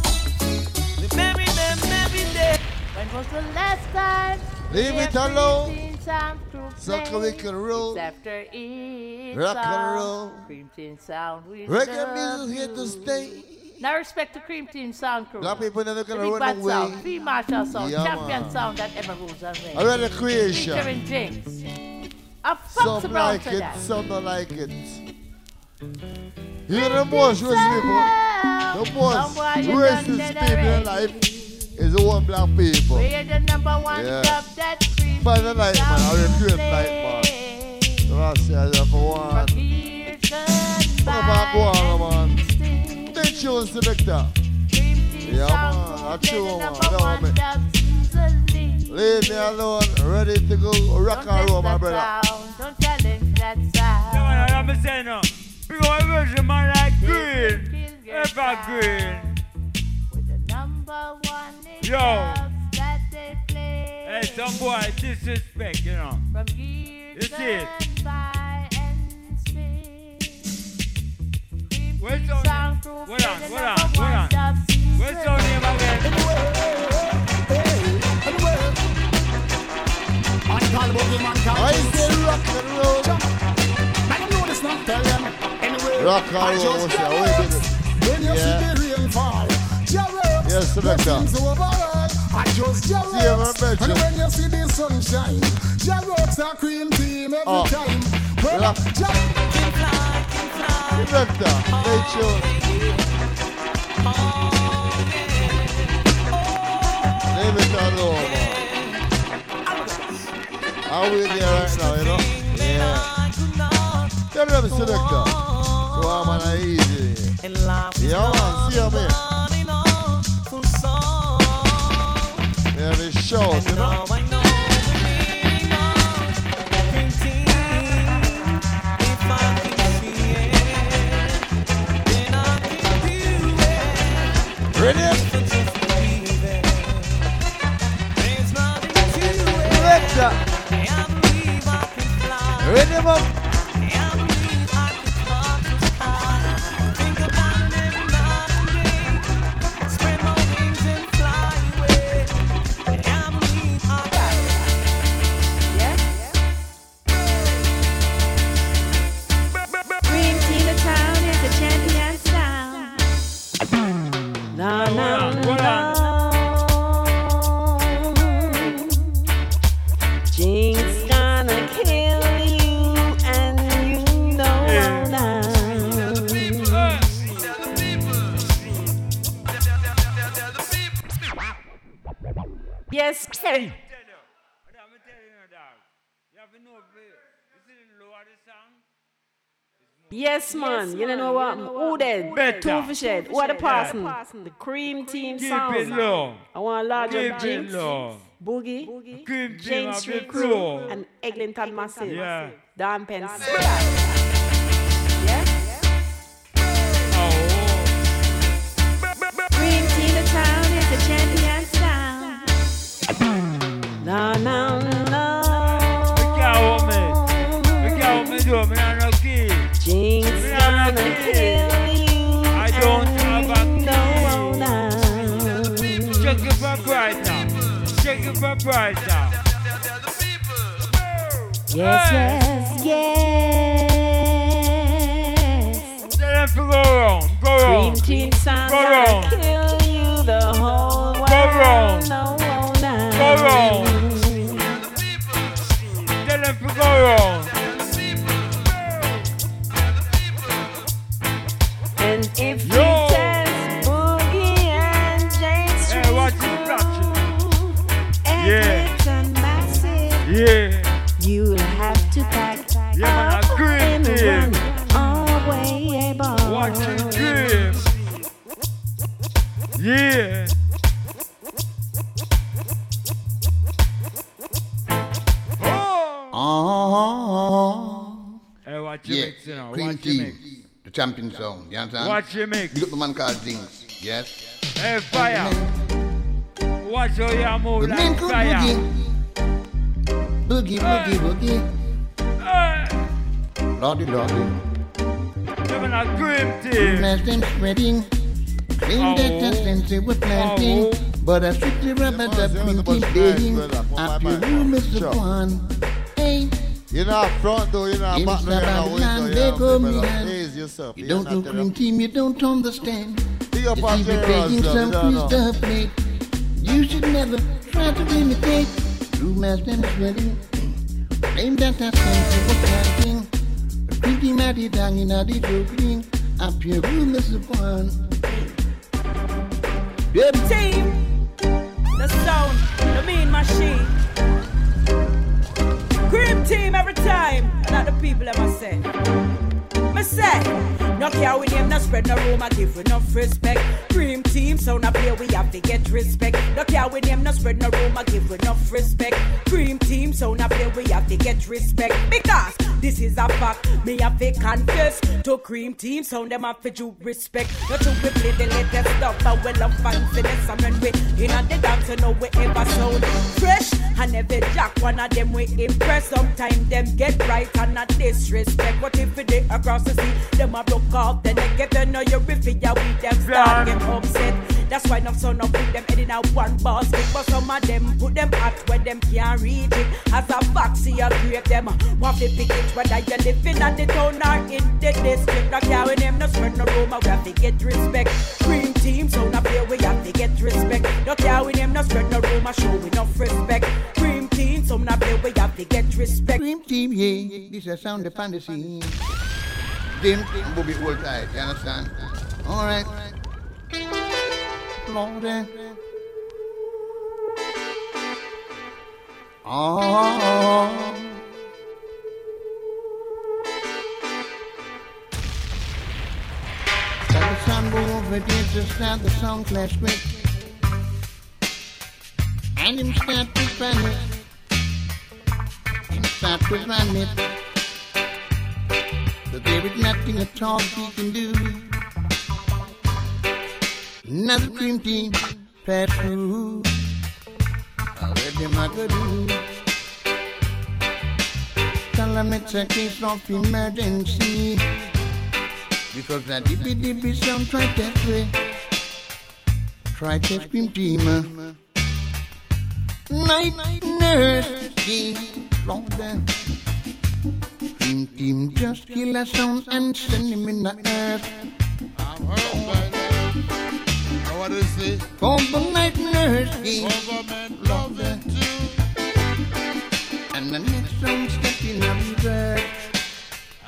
S27: They bury them every day.
S28: When was the last time?
S25: Leave it alone.
S28: Seen some true
S25: So
S28: play?
S25: we can roll.
S28: It's after each
S25: Rock and roll.
S28: Cream Team Sound. We
S25: Reggae music here to stay.
S28: Now respect to Cream Team Sound crew.
S25: Black people never gonna run away.
S28: Sound, Free Marshall Sound,
S25: Yeah,
S28: champion
S25: man.
S28: sound that ever rules and reigns.
S25: I read the creation.
S28: Featuring Jinx. A
S25: Some like it,
S28: that.
S25: some don't like it. Know the most racist people, the most racist people in life is the one black people.
S28: We're the number one
S25: Yeah.
S28: club that Cream
S25: By the night, man, I
S28: Sound
S25: recruit night, man. So I say I have for one. Come on, go on, man. They choose selector. Yeah, man, I choose, man. Don't me. Leave me alone, ready to go rock and roll, my brother.
S28: Don't challenge that sound.
S7: Yeah, man, I'm saying no. Because a version man like green. Ever Yo.
S28: that they play.
S7: Hey, some boy disrespect, you know.
S28: From years
S7: You see it?
S28: gone by and.
S7: Where's your name?
S28: crew
S7: Hold on,
S28: play
S7: hold on,
S28: number
S7: hold on. Where's your name again?
S25: I say rock and roll. Rock and roll, what's that? Wait a minute.
S22: When you
S25: Yeah.
S22: see the rain fall, Jarrell,
S25: Yes, selector.
S22: blessings override.
S8: I just your
S25: See you, my
S8: rocks.
S25: bedroom.
S8: And when you see the sunshine, your rocks are cream team every
S25: Oh.
S8: time. Well,
S25: Yeah.
S8: just
S25: Selector, they choose. Leave it alone, man. Are we there right now, you know? Yeah. Tell them, selector. So I'm on a easy. Yeah, man, see you, man. They shout, you know? Ready? Ready?
S28: Yes, man. You know what? Who then?
S7: Better.
S28: Two for shed. Who are the
S7: Yeah.
S28: person? The cream team
S7: Keep
S28: sound.
S7: it low.
S28: I want a larger
S7: Keep it
S28: Jinx,
S7: low.
S28: Boogie,
S7: Cream team
S28: Jane
S7: of
S28: Street. Crew, and Eglinton Massive.
S7: Yeah.
S28: Dan Pence. Green
S7: It for.
S28: Yes, yes, yes.
S7: Tell them to go round. Go
S28: Green
S7: round.
S28: Team sound
S7: Go
S28: gonna the
S29: champion song. You understand?
S7: Watch your mix.
S29: Big up the man called Jinx. Yes.
S7: Hey, fire. Watch how you move
S29: The man
S7: like
S29: called
S7: fire.
S29: Boogie, boogie, boogie,
S7: Hey.
S29: boogie. Lordy, lordy.
S7: Living a cream team.
S29: Mash them spreading. Claim oh. that the sense oh. they were planting. But I strictly rubber the cream team playing. After you, Mr. One. Hey.
S25: You're not front door, you're not
S29: It's
S25: back door, you're not
S29: about
S25: window, you're
S29: they
S25: not
S29: go
S25: middle. yourself.
S29: You don't know cream team, you don't understand.
S25: Big up on
S29: see me playing
S25: Russell,
S29: some
S25: you
S29: free stuff, mate. You should never try to imitate. True master and sweating. Claim that I sense you were planting. The cream team at the down in the green. Up your room, Mr. One.
S30: Team, the sound, the mean machine. Cream team every time, not the people that I say. Me say, no care we name, no spread no rumor, give enough respect. Cream team, so now play we have to get respect. No care we name, no spread no rumor, give enough respect. Cream team, so now play we have to get respect. Because this is a fact, me have to confess. To cream team, so them have to do respect. Not to we play the latest stuff, but well I'm fancy this and when we in on the dance, you know we ever sound fresh. And every jack one of them we impress. Sometimes them get right and not disrespect. What if we dey across the sea? Them a broke off the neck. If you know you reveal ya, we them start get upset. That's why no son no put them head in a one basket. But some of them put them out where them can't reach it. As a foxy, you grave them. Want to pick it whether you living at the town or in the district. No care when them no spread no rumor, we have to get respect. Cream team, so now play we have to get respect. No care when them no spread no rumor, show enough respect. Cream team, so now play we have to get respect.
S29: Cream team, yeah, this is sound the fantasy. Them Bobby hold tight, you understand? Alright. Lord. Oh. Tell the sun go over there to start the song clash quick. And him start to panic. Him start to panic. But there is nothing at all he can do. Another cream team pass through. Now what them I go do? Tell them it's a case of emergency. Because that dippy dippy sound try that way. Try to scream team. Night uh. night nurse. Lord, Dream team just kill a sound and send him in the earth.
S25: I'm hurt by that. Now what is it?
S29: Over night nurse team.
S25: Government love it too.
S29: And the next song step in a reverse.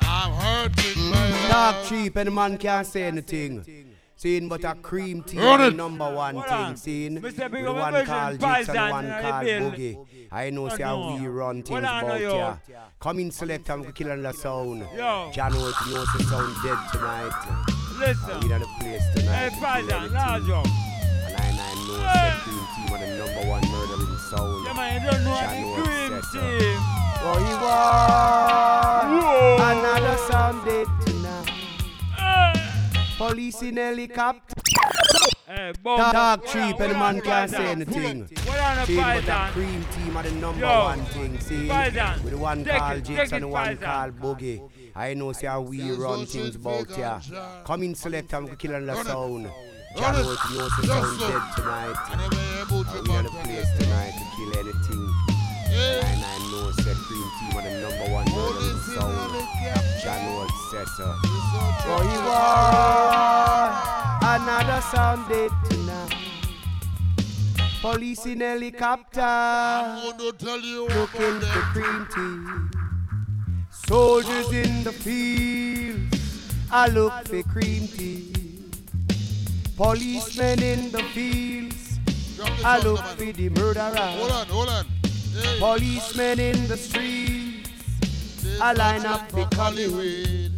S25: I'm hurting by that.
S31: Talk cheap and the man can't say anything. Seeing but a cream tea
S25: Run
S31: the number one
S7: Hold
S31: thing.
S7: on.
S31: Seeing
S7: Mr.
S31: with
S7: Big
S31: the
S7: up
S31: one called
S7: version,
S31: and one called. Boogie. I know see how we run things about ya. Come in select and we kill on the sound. John Oates knows the sound dead tonight.
S7: Listen.
S31: We in the place tonight.
S7: Hey, Paisan, up.
S31: And I, and know
S7: Hey.
S31: cream team are the number one murdering sound.
S7: Yeah, man, you don't know
S31: Oates
S7: cream team.
S31: Oh, you are another sound dead tonight. Police in helicopter.
S7: Hey, bomb.
S31: Talk
S7: What
S31: cheap
S7: on-
S31: and man can't say anything.
S7: What on a
S31: See, but the
S7: Paisan?
S31: cream team are the number
S7: Yo.
S31: one thing. See,
S7: Paisan,
S31: with the one
S7: take
S31: called
S7: it,
S31: Jakes and the one
S7: Paisan.
S31: called Boogie. I know see how we run things about ya. Come in select and we kill on the sound. John
S25: it.
S31: Oates knows the
S25: Just
S31: sound dead tonight.
S25: And then we able to
S31: And we the place tonight to kill anything. And I know said cream team are the number one murdering sound. John Oates said so. Oh, you are another sound dead tonight. Police in helicopter looking for cream tea. Soldiers in the field, I look for cream tea. Policemen in the fields, I look for the murderer.
S25: Hold on, hold on.
S31: Policemen in the streets, I line up the coming.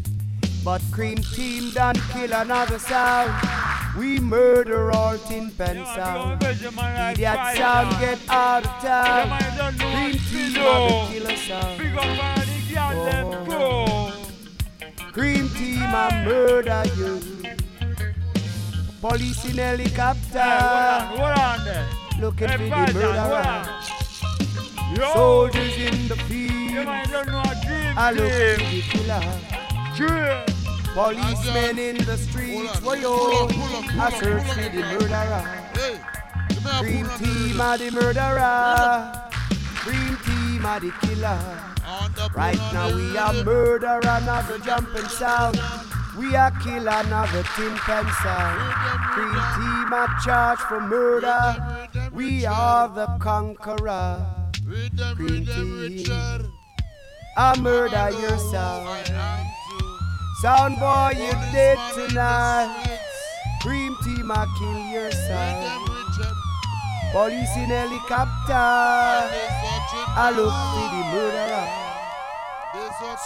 S31: But cream team done kill another sound. We murder all tin pen sound. Idiot sound get out of town. Cream team have the killer sound.
S7: Big up all the girls, them oh. go.
S31: Cream team I murder you. Police in helicopter.
S7: Hey, hold on, hold.
S31: Looking for the murderer.
S7: Hold on. Yo.
S31: Soldiers in the field.
S7: You man don't know a dream
S31: I look for
S7: team.
S31: the killer.
S7: Dream.
S31: Policemen in the streets, why yo? I search for the murderer. Green team are the murderer. Green team are the killer. Right now we are murder another jumping sound. We are kill another tin pen sound. Green team are charged for murder. We are the conqueror. Green team, I murder your sound. Sound boy, you dead tonight. Cream team, I kill your sound. Police in helicopter. I look for the murderer.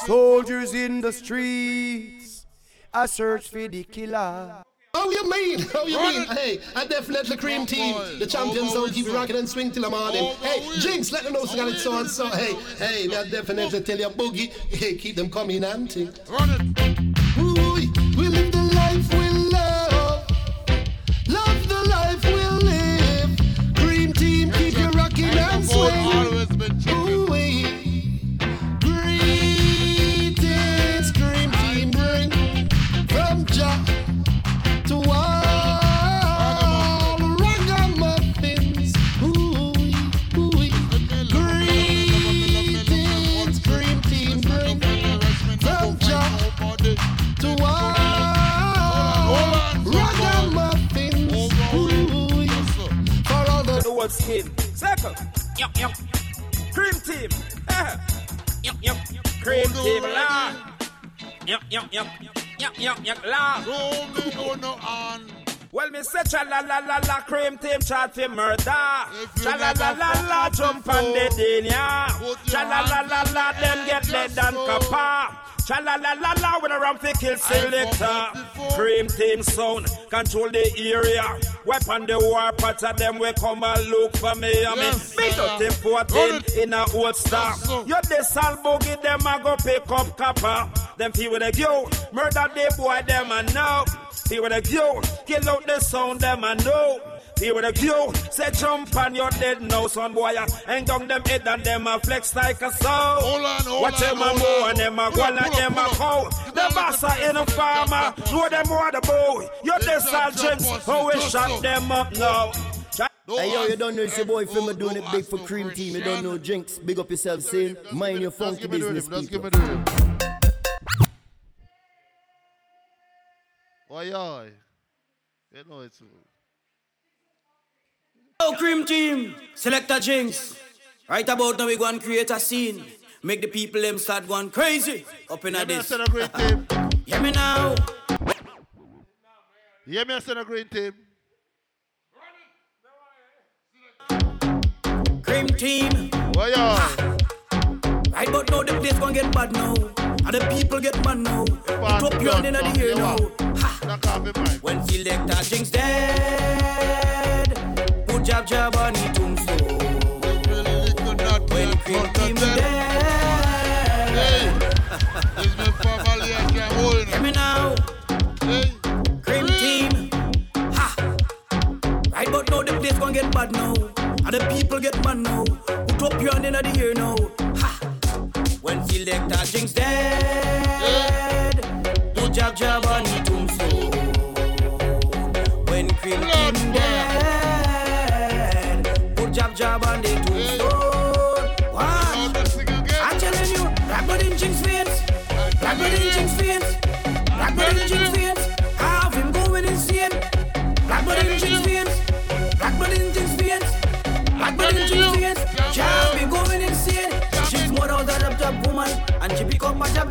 S31: Soldiers in the streets. I search for the killer.
S32: How you mean? How you mean? Hey, I definitely cream team. The champions don't keep rocking and swing till the morning. Hey, Jinx, let them know so got it so and so. Hey, hey, I definitely tell you boogie. Hey, keep them coming and ting. Run it.
S15: Yup, yup. Cream team. yup, yup. Cream team, la. Yup, yup, yup. Yup, yup, yup, la.
S33: No, me no, no, on.
S15: Well, me say cha la la la la cream team chat fi murder. Cha la la la la jump on the din ya. Cha la la la la them get dead and copper. Cha la la la la when a ram fi kill selector. Cream team sound control the area. Weapon the war part of them we come and look for me. I mean, me don't think 14 in a old star. You this all boogie them a go pick up copper. Them feel with a you murder the boy them a know. Feel with a you kill out the sound them a know. Feel with a you say jump on your dead now son boy and down them head and them a flex like a soul.
S33: Hold on, hold
S15: Watch
S33: on,
S15: them a
S33: hold
S15: move and them a
S33: Pull
S15: go
S33: up,
S15: like
S33: pull up,
S15: them a
S33: pull
S15: cow. The boss are in a farmer, know them more the boy. You this all drinks, how we shut them up now.
S34: Hey yo, you don't know it's your boy Film doing it big for Cream Team. You don't know Jinx. Big up yourself, saying mind your funky business, people.
S25: Why, oi? You know it's.
S18: Oh, Cream Team, Selector Jinx. Right about now, we go and create a scene. Make the people them start going crazy up in
S25: Yeah,
S18: a
S25: me
S18: this.
S25: a green team.
S18: Hear me now.
S25: Yeah, me I a green team.
S18: Cream Team.
S25: Why, oi?
S18: Right about now, the place gonna get bad now. And the people get mad now. Up your hand in the
S25: the
S18: now.
S25: gun.
S18: When Selector Jinx put jab jab on the tombstone. When Cream Team dead. Hear me now. Cream Team. Ha. Right about now, the place gonna get bad now. And the people get mad now. Put up your hand in the ear now. Ha. When Selector Jinx dead, put jab jab on the tombstone. When Cream Team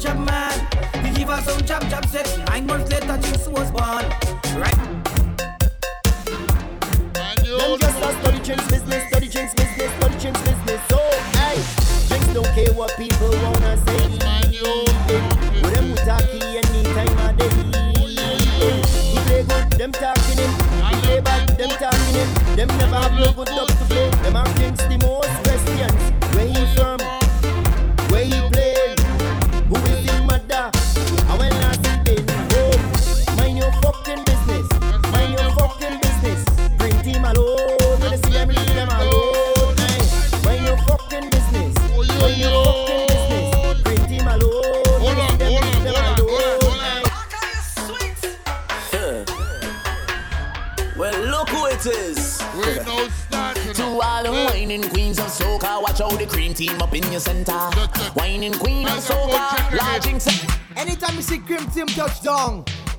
S18: jab jab man. We give us some jab jab sex. Nine months later, Jesus was born. Right.
S34: Them just a study Jinx business, study Jinx business, study Jinx business. So, hey, Jinx don't care what people wanna say. With them we talkie any time of day. He play good, them talking him. He play bad, them talking him. Them never have no good stuff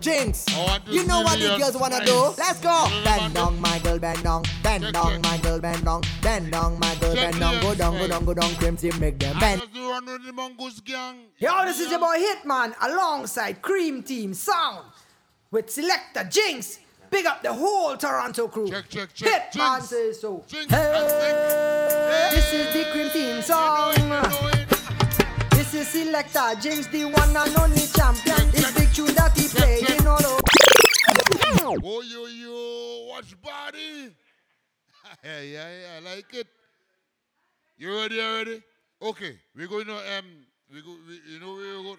S34: Jinx,
S35: you know what the girls wanna do? Let's go! Bend down, my girl, bend down. Bend down, my girl, bend down. Bend down, my girl, bend down. Go down, go down, go down. Cream Team make them bend. Yo, this is your boy Hitman alongside Cream Team Sound with Selector Jinx. Big up the whole Toronto crew. Check, check, check. Hitman says so. Hey, this is the Cream Team Sound. This is Selector Jinx, the one and only champion. It's the tune that he all over.
S33: Oh, yo, yo, watch body. yeah, yeah, yeah, I like it. You ready, you ready? Okay, we're going to, um, we go, we, you know, we're going